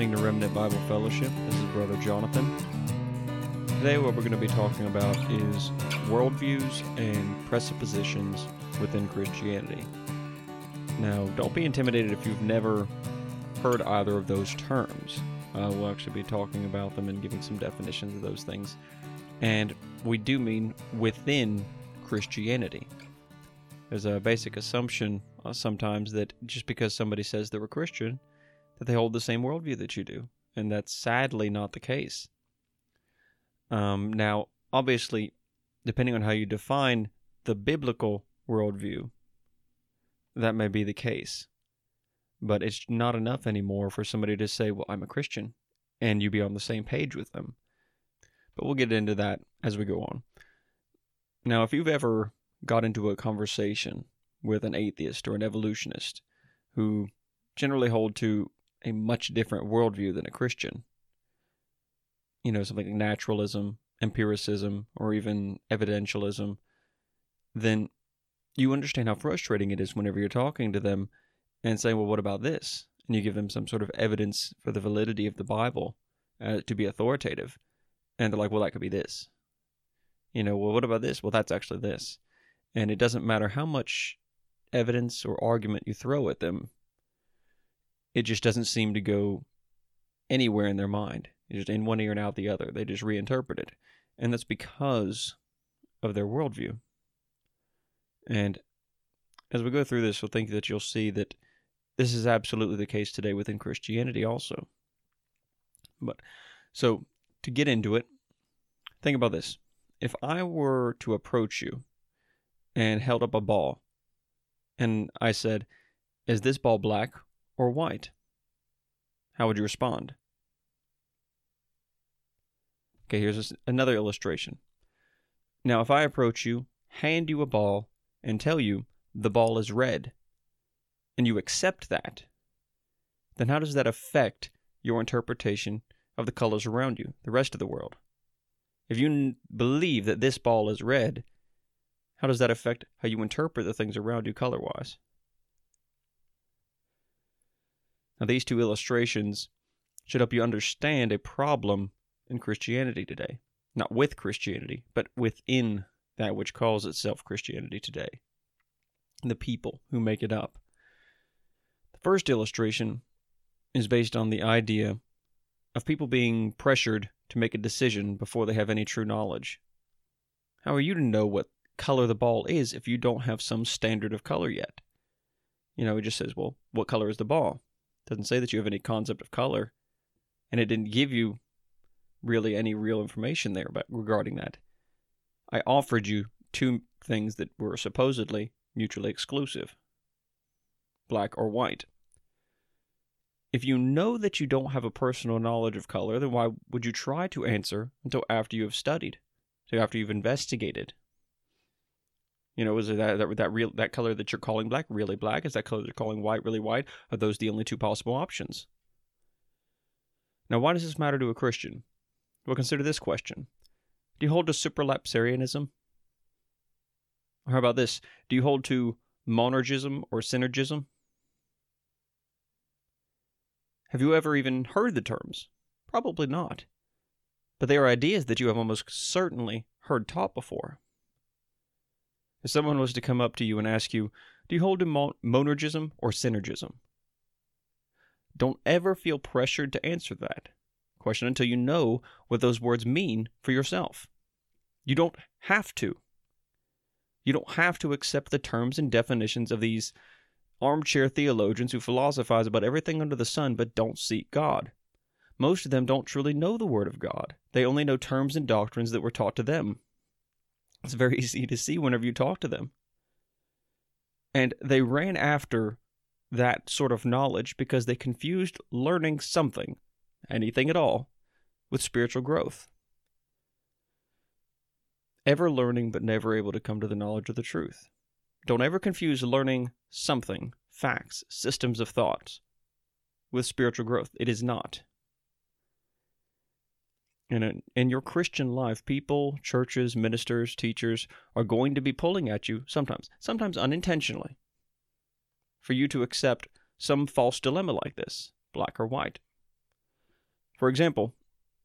listening to Remnant Bible Fellowship. This is Brother Jonathan. Today, what we're going to be talking about is worldviews and presuppositions within Christianity. Now, don't be intimidated if you've never heard either of those terms. Uh, we'll actually be talking about them and giving some definitions of those things. And we do mean within Christianity. There's a basic assumption uh, sometimes that just because somebody says they're a Christian, that they hold the same worldview that you do. And that's sadly not the case. Um, now, obviously, depending on how you define the biblical worldview, that may be the case. But it's not enough anymore for somebody to say, well, I'm a Christian, and you be on the same page with them. But we'll get into that as we go on. Now, if you've ever got into a conversation with an atheist or an evolutionist who generally hold to a much different worldview than a Christian, you know, something like naturalism, empiricism, or even evidentialism, then you understand how frustrating it is whenever you're talking to them and saying, well, what about this? And you give them some sort of evidence for the validity of the Bible uh, to be authoritative. And they're like, well, that could be this. You know, well, what about this? Well, that's actually this. And it doesn't matter how much evidence or argument you throw at them, it just doesn't seem to go anywhere in their mind. It's just in one ear and out the other. They just reinterpret it. And that's because of their worldview. And as we go through this, you'll think that you'll see that this is absolutely the case today within Christianity also. But so to get into it, think about this. If I were to approach you and held up a ball and I said, Is this ball black or white? How would you respond? Okay, here's another illustration. Now, if I approach you, hand you a ball, and tell you the ball is red, and you accept that, then how does that affect your interpretation of the colors around you, the rest of the world? If you n- believe that this ball is red, how does that affect how you interpret the things around you color wise? Now, these two illustrations should help you understand a problem in Christianity today. Not with Christianity, but within that which calls itself Christianity today. The people who make it up. The first illustration is based on the idea of people being pressured to make a decision before they have any true knowledge. How are you to know what color the ball is if you don't have some standard of color yet? You know, it just says, well, what color is the ball? Doesn't say that you have any concept of color. And it didn't give you really any real information there about regarding that. I offered you two things that were supposedly mutually exclusive black or white. If you know that you don't have a personal knowledge of color, then why would you try to answer until after you have studied, so after you've investigated? You know, is that, that that real that color that you're calling black really black? Is that color that you're calling white really white? Are those the only two possible options? Now, why does this matter to a Christian? Well, consider this question Do you hold to supralapsarianism? Or how about this? Do you hold to monergism or synergism? Have you ever even heard the terms? Probably not. But they are ideas that you have almost certainly heard taught before. If someone was to come up to you and ask you, Do you hold to monergism or synergism? Don't ever feel pressured to answer that question until you know what those words mean for yourself. You don't have to. You don't have to accept the terms and definitions of these armchair theologians who philosophize about everything under the sun but don't seek God. Most of them don't truly know the Word of God. They only know terms and doctrines that were taught to them. It's very easy to see whenever you talk to them. And they ran after that sort of knowledge because they confused learning something, anything at all, with spiritual growth. Ever learning but never able to come to the knowledge of the truth. Don't ever confuse learning something, facts, systems of thoughts, with spiritual growth. It is not. In, in your Christian life, people, churches, ministers, teachers are going to be pulling at you sometimes, sometimes unintentionally, for you to accept some false dilemma like this, black or white. For example,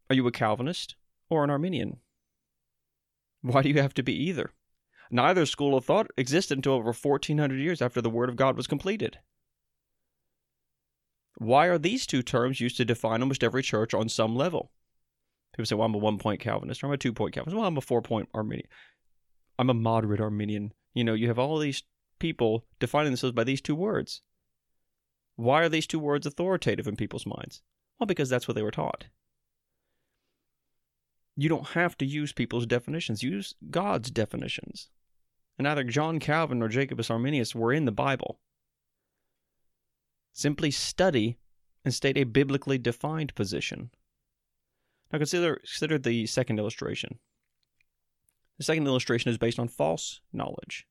are you a Calvinist or an Arminian? Why do you have to be either? Neither school of thought existed until over 1400 years after the Word of God was completed. Why are these two terms used to define almost every church on some level? People say, well, I'm a one point Calvinist or I'm a two point Calvinist. Well, I'm a four point Arminian. I'm a moderate Arminian. You know, you have all these people defining themselves by these two words. Why are these two words authoritative in people's minds? Well, because that's what they were taught. You don't have to use people's definitions, use God's definitions. And neither John Calvin nor Jacobus Arminius were in the Bible. Simply study and state a biblically defined position. Now consider, consider the second illustration. The second illustration is based on false knowledge.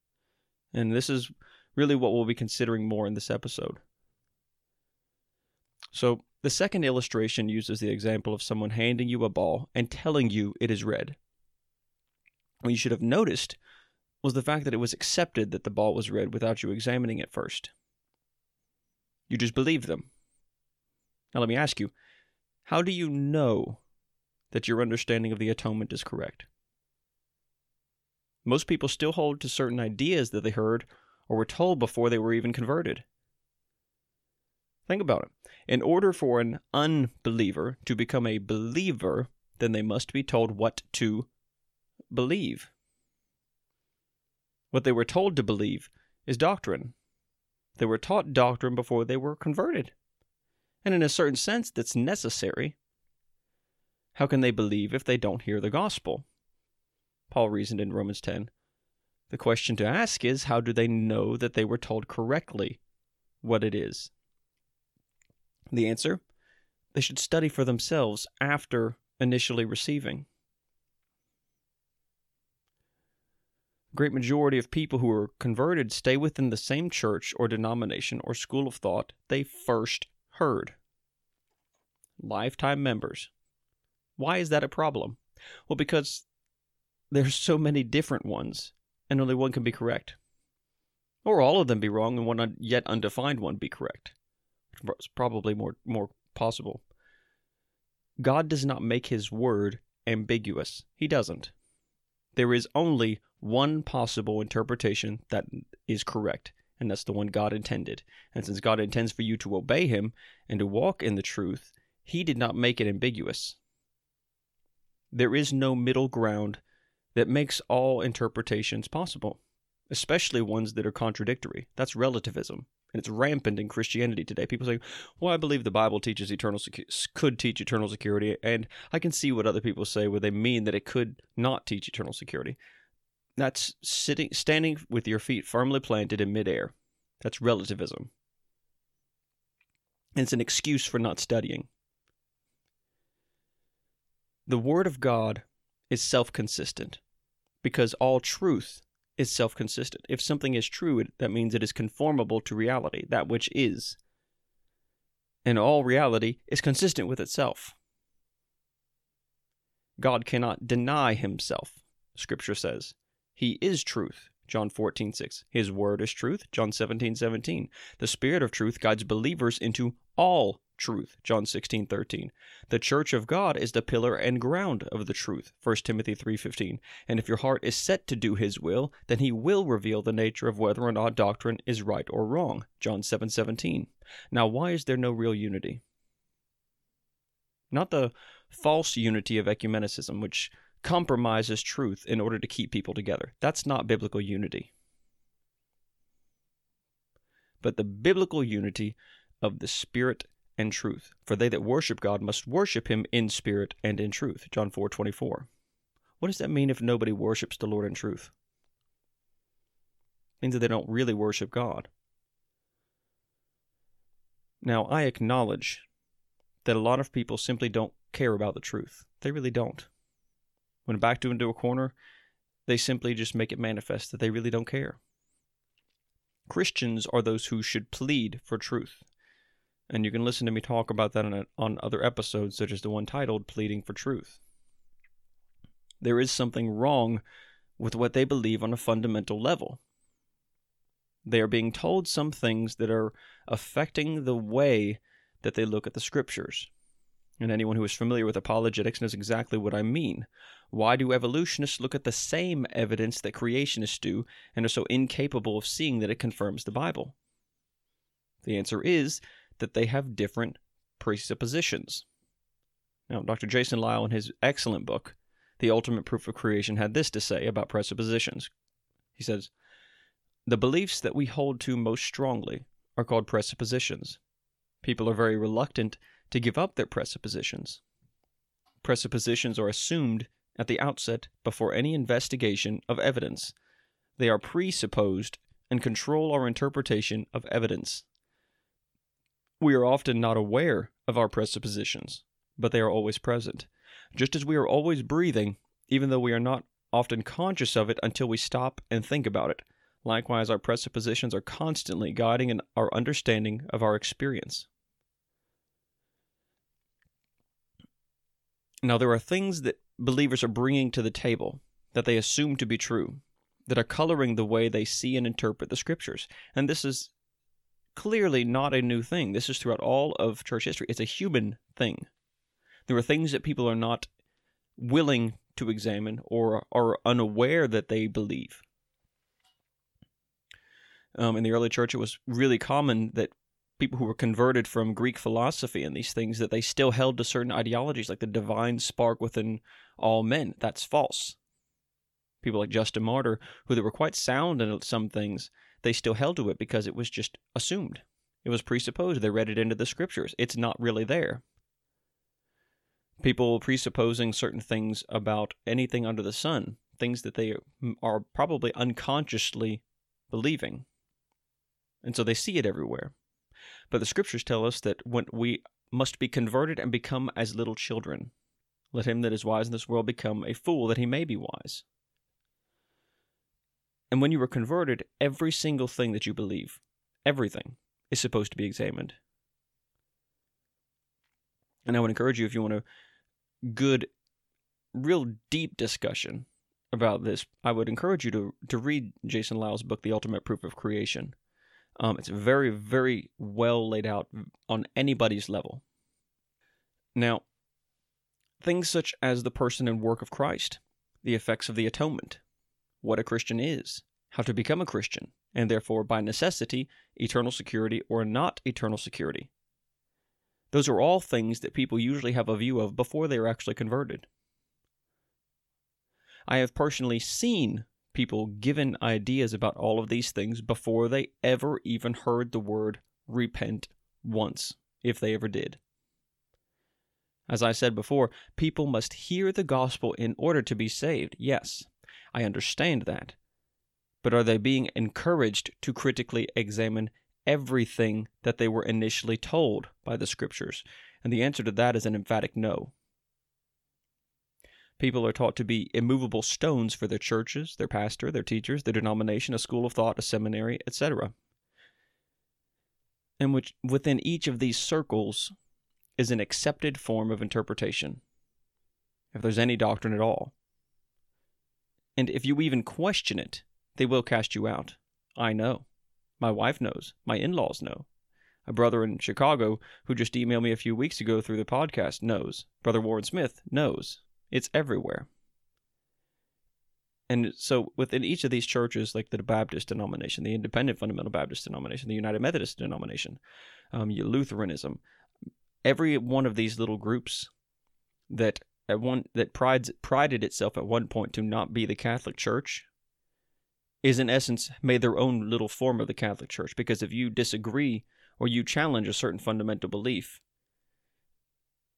And this is really what we'll be considering more in this episode. So, the second illustration uses the example of someone handing you a ball and telling you it is red. What you should have noticed was the fact that it was accepted that the ball was red without you examining it first. You just believed them. Now, let me ask you how do you know that your understanding of the atonement is correct? Most people still hold to certain ideas that they heard or were told before they were even converted. Think about it. In order for an unbeliever to become a believer, then they must be told what to believe. What they were told to believe is doctrine. They were taught doctrine before they were converted. And in a certain sense, that's necessary. How can they believe if they don't hear the gospel? Paul reasoned in Romans 10. The question to ask is how do they know that they were told correctly what it is? The answer they should study for themselves after initially receiving. Great majority of people who are converted stay within the same church or denomination or school of thought they first heard. Lifetime members. Why is that a problem? Well, because there's so many different ones, and only one can be correct. Or all of them be wrong and one yet undefined one be correct. It's probably more more possible. God does not make his word ambiguous. He doesn't. There is only one possible interpretation that is correct, and that's the one God intended. And since God intends for you to obey him and to walk in the truth, he did not make it ambiguous. There is no middle ground that makes all interpretations possible, especially ones that are contradictory. That's relativism, and it's rampant in Christianity today. People say, "Well, I believe the Bible teaches eternal secu- could teach eternal security," and I can see what other people say where they mean that it could not teach eternal security. That's sitting, standing with your feet firmly planted in midair. That's relativism. And it's an excuse for not studying. The Word of God is self consistent because all truth is self consistent. If something is true, that means it is conformable to reality, that which is. And all reality is consistent with itself. God cannot deny himself, Scripture says. He is truth. John 14, 6. His word is truth. John 17, 17. The Spirit of truth guides believers into all truth. John 16, 13. The church of God is the pillar and ground of the truth. 1 Timothy 3:15. And if your heart is set to do his will, then he will reveal the nature of whether or not doctrine is right or wrong. John 7:17. 7, now why is there no real unity? Not the false unity of ecumenicism which compromises truth in order to keep people together. That's not biblical unity. But the biblical unity of the Spirit and truth. For they that worship God must worship him in spirit and in truth. John 4 24. What does that mean if nobody worships the Lord in truth? It means that they don't really worship God. Now, I acknowledge that a lot of people simply don't care about the truth. They really don't. When backed into a corner, they simply just make it manifest that they really don't care. Christians are those who should plead for truth and you can listen to me talk about that on, a, on other episodes, such as the one titled Pleading for Truth. There is something wrong with what they believe on a fundamental level. They are being told some things that are affecting the way that they look at the scriptures. And anyone who is familiar with apologetics knows exactly what I mean. Why do evolutionists look at the same evidence that creationists do and are so incapable of seeing that it confirms the Bible? The answer is that they have different presuppositions. Now, Dr. Jason Lisle, in his excellent book, The Ultimate Proof of Creation, had this to say about presuppositions. He says, The beliefs that we hold to most strongly are called presuppositions. People are very reluctant to give up their presuppositions. Presuppositions are assumed at the outset before any investigation of evidence. They are presupposed and control our interpretation of evidence. We are often not aware of our presuppositions, but they are always present. Just as we are always breathing, even though we are not often conscious of it until we stop and think about it. Likewise, our presuppositions are constantly guiding our understanding of our experience. Now, there are things that believers are bringing to the table that they assume to be true, that are coloring the way they see and interpret the scriptures. And this is clearly not a new thing. This is throughout all of church history. It's a human thing. There are things that people are not willing to examine or are unaware that they believe. Um, in the early church, it was really common that people who were converted from Greek philosophy and these things that they still held to certain ideologies, like the divine spark within all men. That's false. People like Justin Martyr, who they were quite sound in some things, they still held to it because it was just assumed. It was presupposed. They read it into the scriptures. It's not really there. People presupposing certain things about anything under the sun, things that they are probably unconsciously believing. And so they see it everywhere. But the scriptures tell us that when we must be converted and become as little children, let him that is wise in this world become a fool that he may be wise. And when you are converted, every single thing that you believe, everything, is supposed to be examined. And I would encourage you, if you want a good, real deep discussion about this, I would encourage you to, to read Jason Lisle's book, The Ultimate Proof of Creation. Um, it's very, very well laid out on anybody's level. Now, things such as the person and work of Christ, the effects of the atonement, what a Christian is, how to become a Christian, and therefore, by necessity, eternal security or not eternal security. Those are all things that people usually have a view of before they are actually converted. I have personally seen people given ideas about all of these things before they ever even heard the word repent once, if they ever did. As I said before, people must hear the gospel in order to be saved. Yes, I understand that. But are they being encouraged to critically examine everything that they were initially told by the scriptures? And the answer to that is an emphatic no. People are taught to be immovable stones for their churches, their pastor, their teachers, their denomination, a school of thought, a seminary, etc. And which within each of these circles is an accepted form of interpretation, if there's any doctrine at all. And if you even question it, they will cast you out. I know. My wife knows. My in laws know. A brother in Chicago who just emailed me a few weeks ago through the podcast knows. Brother Warren Smith knows. It's everywhere. And so within each of these churches, like the Baptist denomination, the Independent Fundamental Baptist denomination, the United Methodist denomination, um, Lutheranism, every one of these little groups that at one that prides prided itself at one point to not be the Catholic Church is in essence made their own little form of the Catholic Church because if you disagree or you challenge a certain fundamental belief,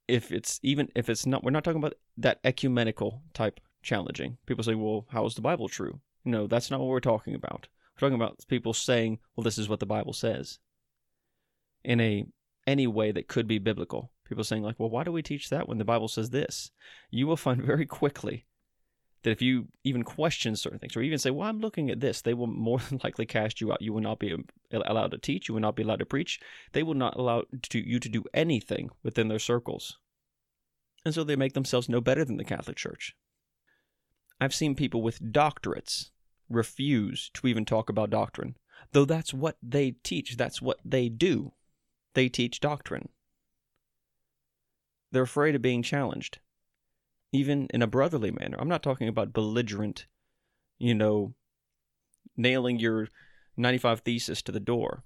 if it's even if it's not we're not talking about that ecumenical type challenging. People say well how is the bible true? No that's not what we're talking about. We're talking about people saying well this is what the bible says in a any way that could be biblical. People saying like well why do we teach that when the bible says this? You will find very quickly that if you even question certain things or even say well i'm looking at this they will more than likely cast you out. You will not be um, allowed to teach. You will not be allowed to preach. They will not allow to, you to do anything within their circles. And so they make themselves no better than the catholic church. I've seen people with doctorates refuse to even talk about doctrine though that's what they teach. That's what they do. They teach doctrine. They're afraid of being challenged, even in a brotherly manner. I'm not talking about belligerent, you know, nailing your 95 thesis to the door.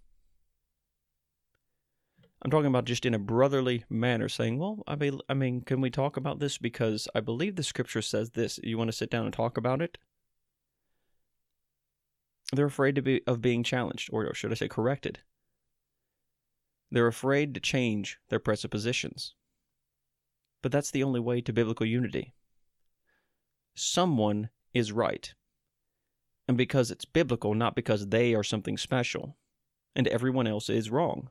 I'm talking about just in a brotherly manner, saying, "Well, I mean, I mean, can we talk about this because I believe the scripture says this. You want to sit down and talk about it?" They're afraid to be of being challenged, or should I say, corrected. They're afraid to change their presuppositions. But that's the only way to biblical unity. Someone is right. And because it's biblical, not because they are something special, and everyone else is wrong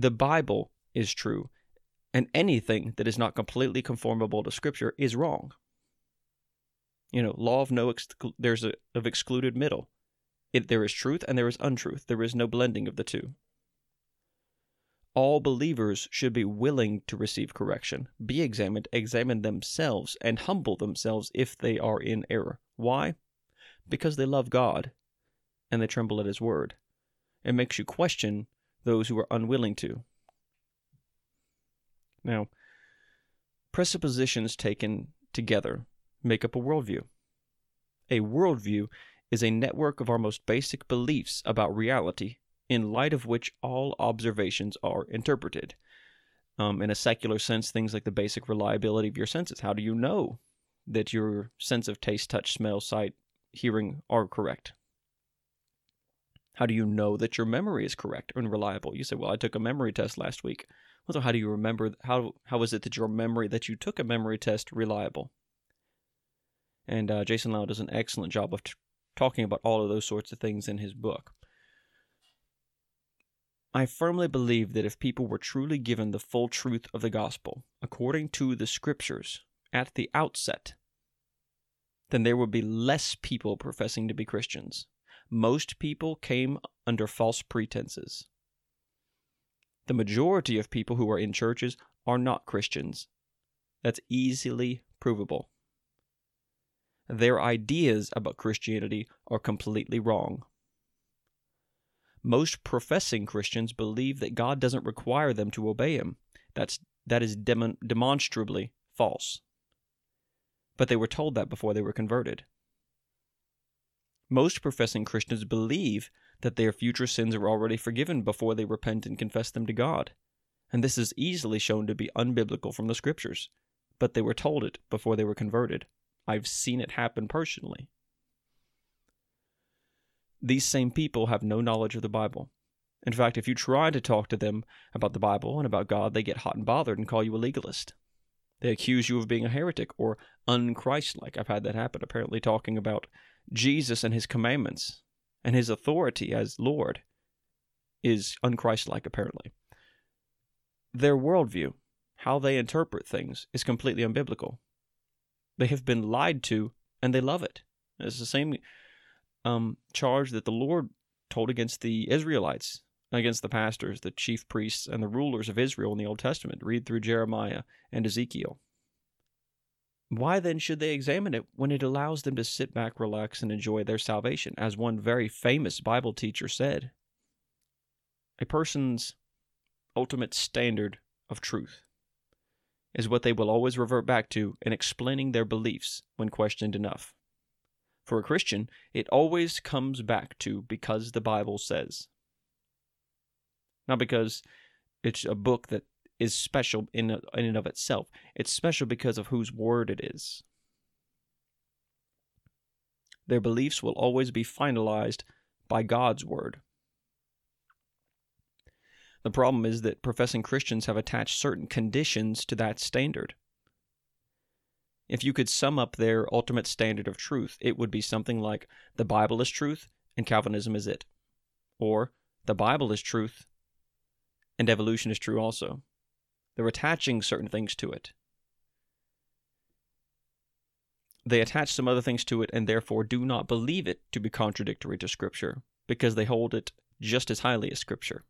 the Bible is true, and anything that is not completely conformable to Scripture is wrong. You know, law of no exclu- there's a of excluded middle. It, there is truth and there is untruth. There is no blending of the two. All believers should be willing to receive correction, be examined, examine themselves, and humble themselves if they are in error. Why? Because they love God and they tremble at His word. It makes you question those who are unwilling to. Now, presuppositions taken together make up a worldview. A worldview is a network of our most basic beliefs about reality, in light of which all observations are interpreted. Um, in a secular sense, things like the basic reliability of your senses. How do you know that your sense of taste, touch, smell, sight, hearing are correct? How do you know that your memory is correct and reliable? You say, "Well, I took a memory test last week." Well, so how do you remember? How how is it that your memory that you took a memory test reliable? And uh, Jason Lisle does an excellent job of t- talking about all of those sorts of things in his book. I firmly believe that if people were truly given the full truth of the gospel, according to the scriptures, at the outset, then there would be less people professing to be Christians most people came under false pretenses. The majority of people who are in churches are not Christians. That's easily provable. Their ideas about Christianity are completely wrong. Most professing Christians believe that God doesn't require them to obey Him. That's, that is demon, demonstrably false. But they were told that before they were converted. Most professing Christians believe that their future sins are already forgiven before they repent and confess them to God. And this is easily shown to be unbiblical from the scriptures. But they were told it before they were converted. I've seen it happen personally. These same people have no knowledge of the Bible. In fact, if you try to talk to them about the Bible and about God, they get hot and bothered and call you a legalist. They accuse you of being a heretic or unchristlike. I've had that happen, apparently talking about Jesus and his commandments and his authority as Lord is unchristlike, apparently. Their worldview, how they interpret things, is completely unbiblical. They have been lied to and they love it. It's the same um, charge that the Lord told against the Israelites, against the pastors, the chief priests, and the rulers of Israel in the Old Testament. Read through Jeremiah and Ezekiel. Why then should they examine it when it allows them to sit back, relax, and enjoy their salvation? As one very famous Bible teacher said, a person's ultimate standard of truth is what they will always revert back to in explaining their beliefs when questioned enough. For a Christian, it always comes back to because the Bible says. Not because it's a book that is special in, in and of itself. It's special because of whose word it is. Their beliefs will always be finalized by God's word. The problem is that professing Christians have attached certain conditions to that standard. If you could sum up their ultimate standard of truth, it would be something like the Bible is truth and Calvinism is it. Or the Bible is truth and evolution is true also. They're attaching certain things to it. They attach some other things to it and therefore do not believe it to be contradictory to Scripture because they hold it just as highly as Scripture,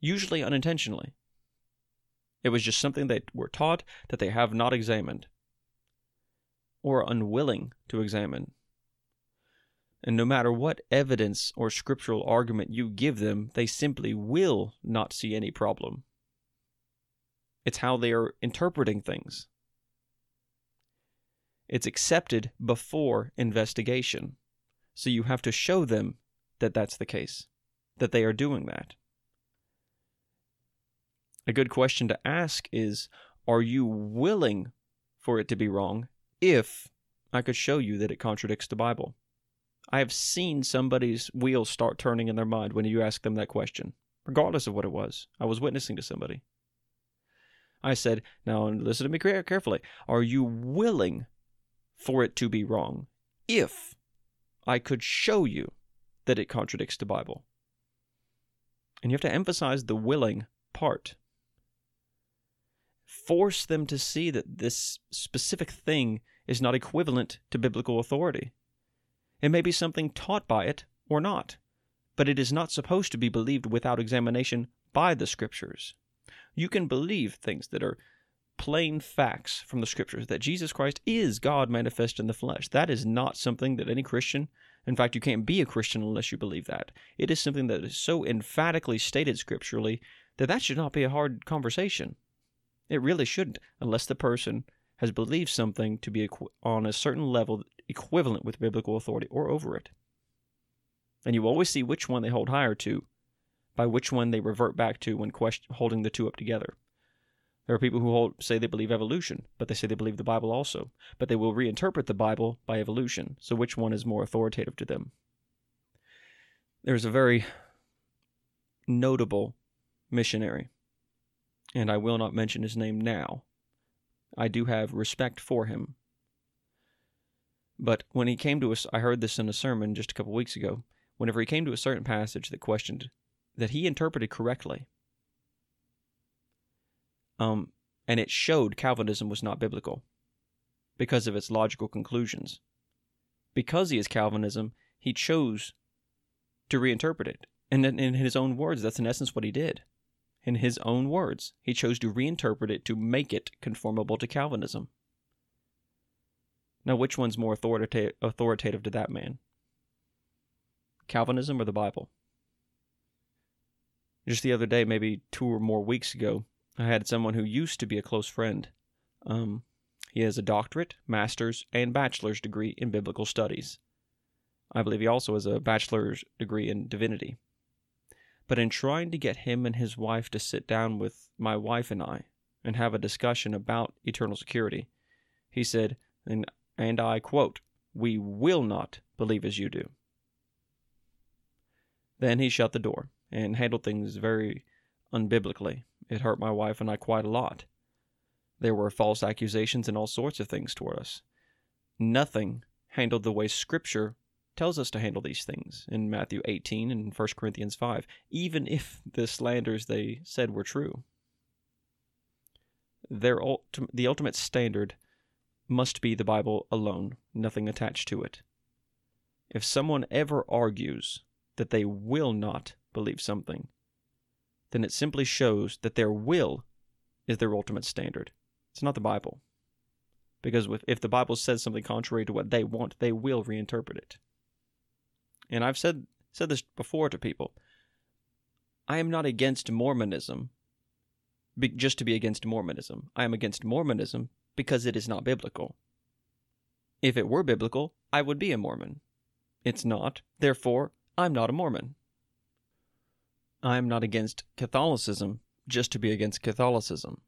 usually unintentionally. It was just something they were taught that they have not examined or unwilling to examine. And no matter what evidence or scriptural argument you give them, they simply will not see any problem. it's how they are interpreting things. It's accepted before investigation. So you have to show them that that's the case, that they are doing that. A good question to ask is Are you willing for it to be wrong if I could show you that it contradicts the Bible? I have seen somebody's wheels start turning in their mind when you ask them that question, regardless of what it was. I was witnessing to somebody. I said, Now listen to me carefully. Are you willing for it to be wrong if I could show you that it contradicts the Bible? And you have to emphasize the willing part force them to see that this specific thing is not equivalent to biblical authority. It may be something taught by it or not, but it is not supposed to be believed without examination by the Scriptures. You can believe things that are plain facts from the Scriptures that Jesus Christ is God manifest in the flesh. That is not something that any Christian, in fact, you can't be a Christian unless you believe that. It is something that is so emphatically stated scripturally that that should not be a hard conversation. It really shouldn't, unless the person has believed something to be equ- on a certain level equivalent with biblical authority or over it. And you always see which one they hold higher to by which one they revert back to when question- holding the two up together. There are people who hold, say they believe evolution, but they say they believe the Bible also, but they will reinterpret the Bible by evolution. So which one is more authoritative to them? There's a very notable missionary and I will not mention his name now. I do have respect for him. But when he came to us, I heard this in a sermon just a couple weeks ago. Whenever he came to a certain passage that questioned, that he interpreted correctly, um, and it showed Calvinism was not biblical because of its logical conclusions. Because he is Calvinism, he chose to reinterpret it. And in his own words, that's in essence what he did in his own words. He chose to reinterpret it to make it conformable to Calvinism. Now, which one's more authoritative, authoritative to that man? Calvinism or the Bible? Just the other day, maybe two or more weeks ago, I had someone who used to be a close friend. Um, he has a doctorate, master's, and bachelor's degree in biblical studies. I believe he also has a bachelor's degree in divinity. But in trying to get him and his wife to sit down with my wife and I and have a discussion about eternal security, he said, and, and I quote, We will not believe as you do. Then he shut the door and handled things very unbiblically. It hurt my wife and I quite a lot. There were false accusations and all sorts of things toward us. Nothing handled the way Scripture tells us to handle these things in Matthew 18 and 1 Corinthians 5, even if the slanders they said were true. Their ulti- the ultimate standard must be the Bible alone, nothing attached to it. If someone ever argues that they will not believe something, then it simply shows that their will is their ultimate standard. It's not the Bible. Because if the Bible says something contrary to what they want, they will reinterpret it and I've said said this before to people. I am not against Mormonism be, just to be against Mormonism. I am against Mormonism because it is not biblical. If it were biblical, I would be a Mormon. It's not, therefore, I'm not a Mormon. I am not against Catholicism just to be against Catholicism.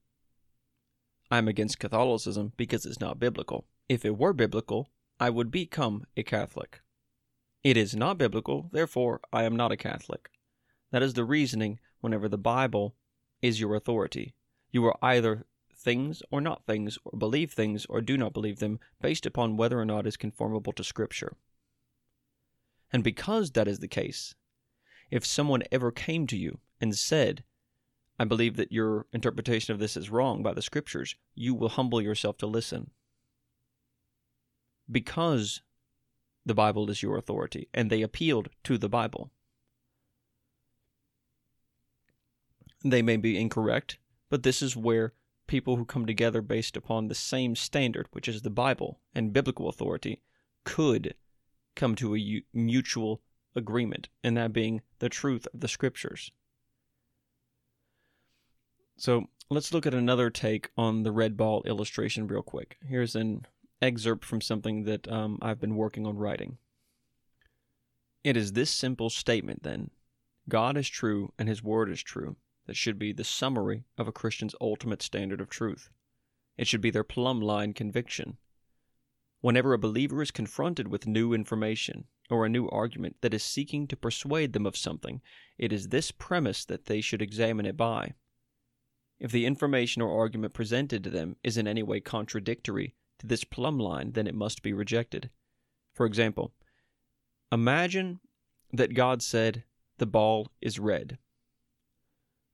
I'm against Catholicism because it's not biblical. If it were biblical, I would become a Catholic. It is not biblical, therefore I am not a Catholic. That is the reasoning whenever the Bible is your authority. You are either things or not things, or believe things or do not believe them, based upon whether or not it is conformable to Scripture. And because that is the case, if someone ever came to you and said, I believe that your interpretation of this is wrong by the Scriptures, you will humble yourself to listen. Because the Bible is your authority, and they appealed to the Bible. They may be incorrect, but this is where people who come together based upon the same standard, which is the Bible and biblical authority, could come to a mutual agreement, and that being the truth of the Scriptures. So let's look at another take on the red ball illustration real quick. Here's an excerpt from something that um, I've been working on writing. It is this simple statement, then God is true and His Word is true, that should be the summary of a Christian's ultimate standard of truth. It should be their plumb line conviction. Whenever a believer is confronted with new information or a new argument that is seeking to persuade them of something, it is this premise that they should examine it by. If the information or argument presented to them is in any way contradictory to this plumb line, then it must be rejected. For example, imagine that God said, The ball is red.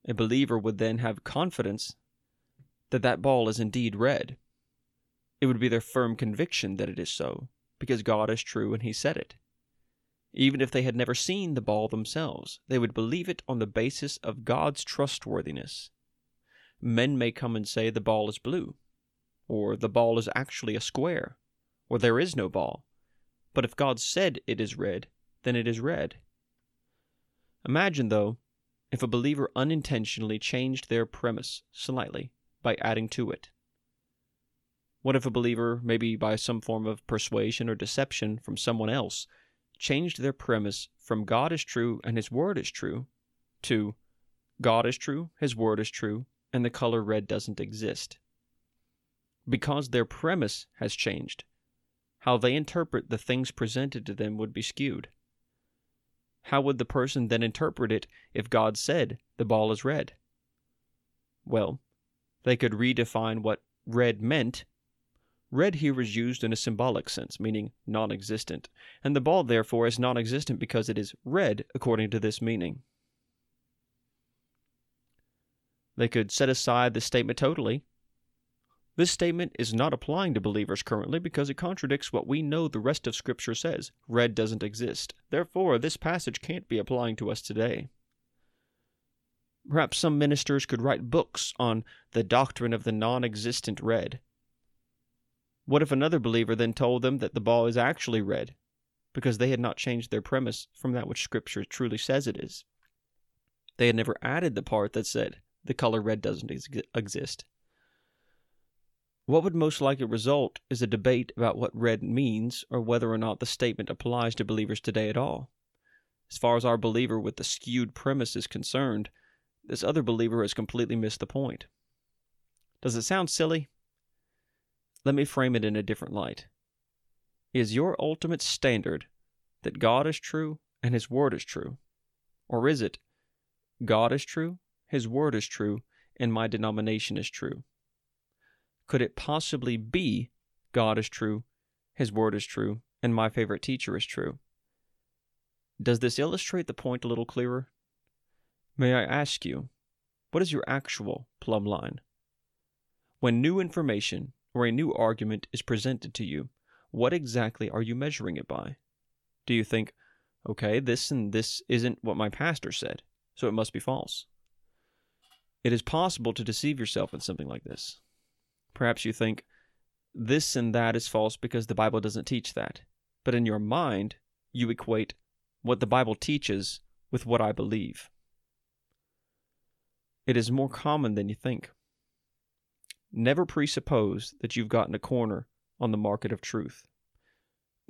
A believer would then have confidence that that ball is indeed red. It would be their firm conviction that it is so, because God is true and He said it. Even if they had never seen the ball themselves, they would believe it on the basis of God's trustworthiness. Men may come and say the ball is blue, or the ball is actually a square, or there is no ball. But if God said it is red, then it is red. Imagine, though, if a believer unintentionally changed their premise slightly by adding to it. What if a believer, maybe by some form of persuasion or deception from someone else, changed their premise from God is true and His Word is true to God is true, His Word is true, and the color red doesn't exist? Because their premise has changed, how they interpret the things presented to them would be skewed. How would the person then interpret it if God said the ball is red? Well, they could redefine what red meant. Red here is used in a symbolic sense, meaning non existent, and the ball therefore is non existent because it is red according to this meaning. They could set aside the statement totally this statement is not applying to believers currently because it contradicts what we know the rest of Scripture says. Red doesn't exist. Therefore, this passage can't be applying to us today. Perhaps some ministers could write books on the doctrine of the non existent red. What if another believer then told them that the ball is actually red, because they had not changed their premise from that which Scripture truly says it is? They had never added the part that said the color red doesn't ex- exist. What would most likely result is a debate about what red means or whether or not the statement applies to believers today at all. As far as our believer with the skewed premise is concerned, this other believer has completely missed the point. Does it sound silly? Let me frame it in a different light. Is your ultimate standard that God is true and His Word is true? Or is it God is true, His Word is true, and my denomination is true? Could it possibly be God is true, His Word is true, and my favorite teacher is true? Does this illustrate the point a little clearer? May I ask you, what is your actual plumb line? When new information or a new argument is presented to you, what exactly are you measuring it by? Do you think, okay, this and this isn't what my pastor said, so it must be false? It is possible to deceive yourself in something like this. Perhaps you think this and that is false because the Bible doesn't teach that. But in your mind, you equate what the Bible teaches with what I believe. It is more common than you think. Never presuppose that you've gotten a corner on the market of truth.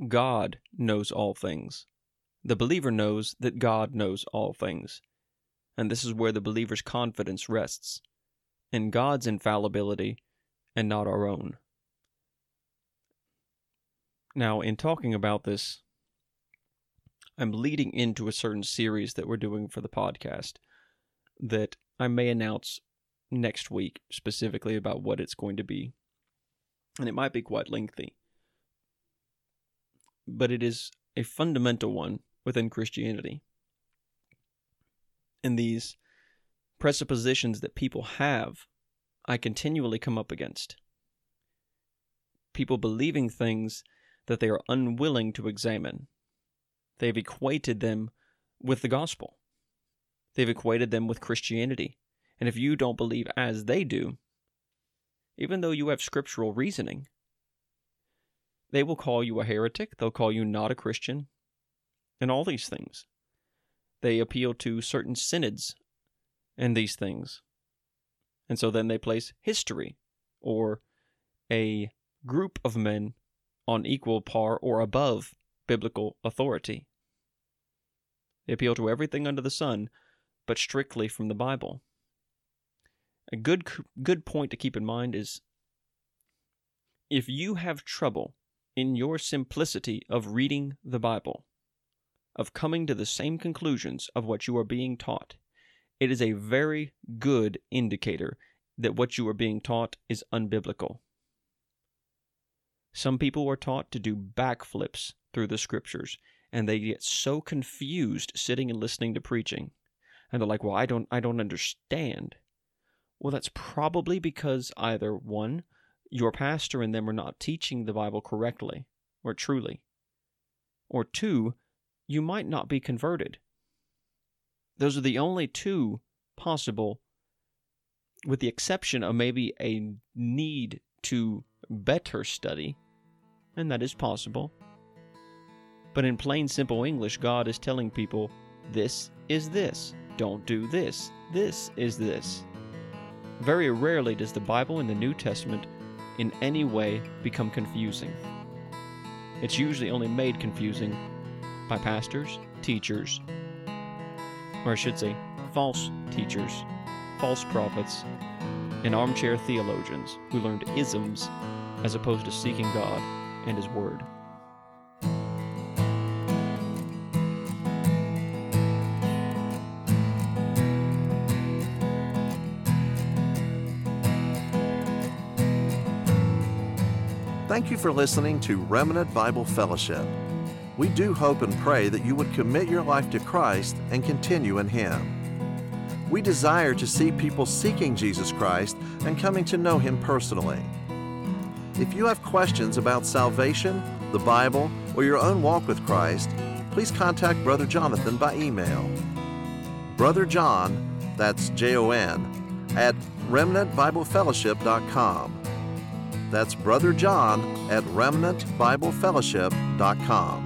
God knows all things. The believer knows that God knows all things. And this is where the believer's confidence rests in God's infallibility and not our own. Now, in talking about this, I'm leading into a certain series that we're doing for the podcast that I may announce next week specifically about what it's going to be. And it might be quite lengthy. But it is a fundamental one within Christianity. And these presuppositions that people have I continually come up against. People believing things that they are unwilling to examine. They've equated them with the gospel. They've equated them with Christianity. And if you don't believe as they do, even though you have scriptural reasoning, they will call you a heretic, they'll call you not a Christian, and all these things. They appeal to certain synods and these things And so then they place history or a group of men on equal par or above biblical authority. They appeal to everything under the sun, but strictly from the Bible. A good good point to keep in mind is if you have trouble in your simplicity of reading the Bible, of coming to the same conclusions of what you are being taught, it is a very good indicator that what you are being taught is unbiblical. Some people are taught to do backflips through the scriptures, and they get so confused sitting and listening to preaching. And they're like, "Well, I don't I don't understand." Well, that's probably because either one, your pastor and them are not teaching the Bible correctly or truly, or two, you might not be converted. Those are the only two possible, with the exception of maybe a need to better study and that is possible. But in plain, simple English, God is telling people, this is this. Don't do this. This is this. Very rarely does the Bible in the New Testament in any way become confusing. It's usually only made confusing by pastors, teachers, or I should say, false teachers, false prophets, and armchair theologians who learned isms as opposed to seeking God and His Word. Thank you for listening to Remnant Bible Fellowship. We do hope and pray that you would commit your life to Christ and continue in Him. We desire to see people seeking Jesus Christ and coming to know Him personally. If you have questions about salvation, the Bible, or your own walk with Christ, please contact Brother Jonathan by email. Brother Jon, that's J O N, at remnantbiblefellowship.com. That's Brother Jon at remnantbiblefellowship.com.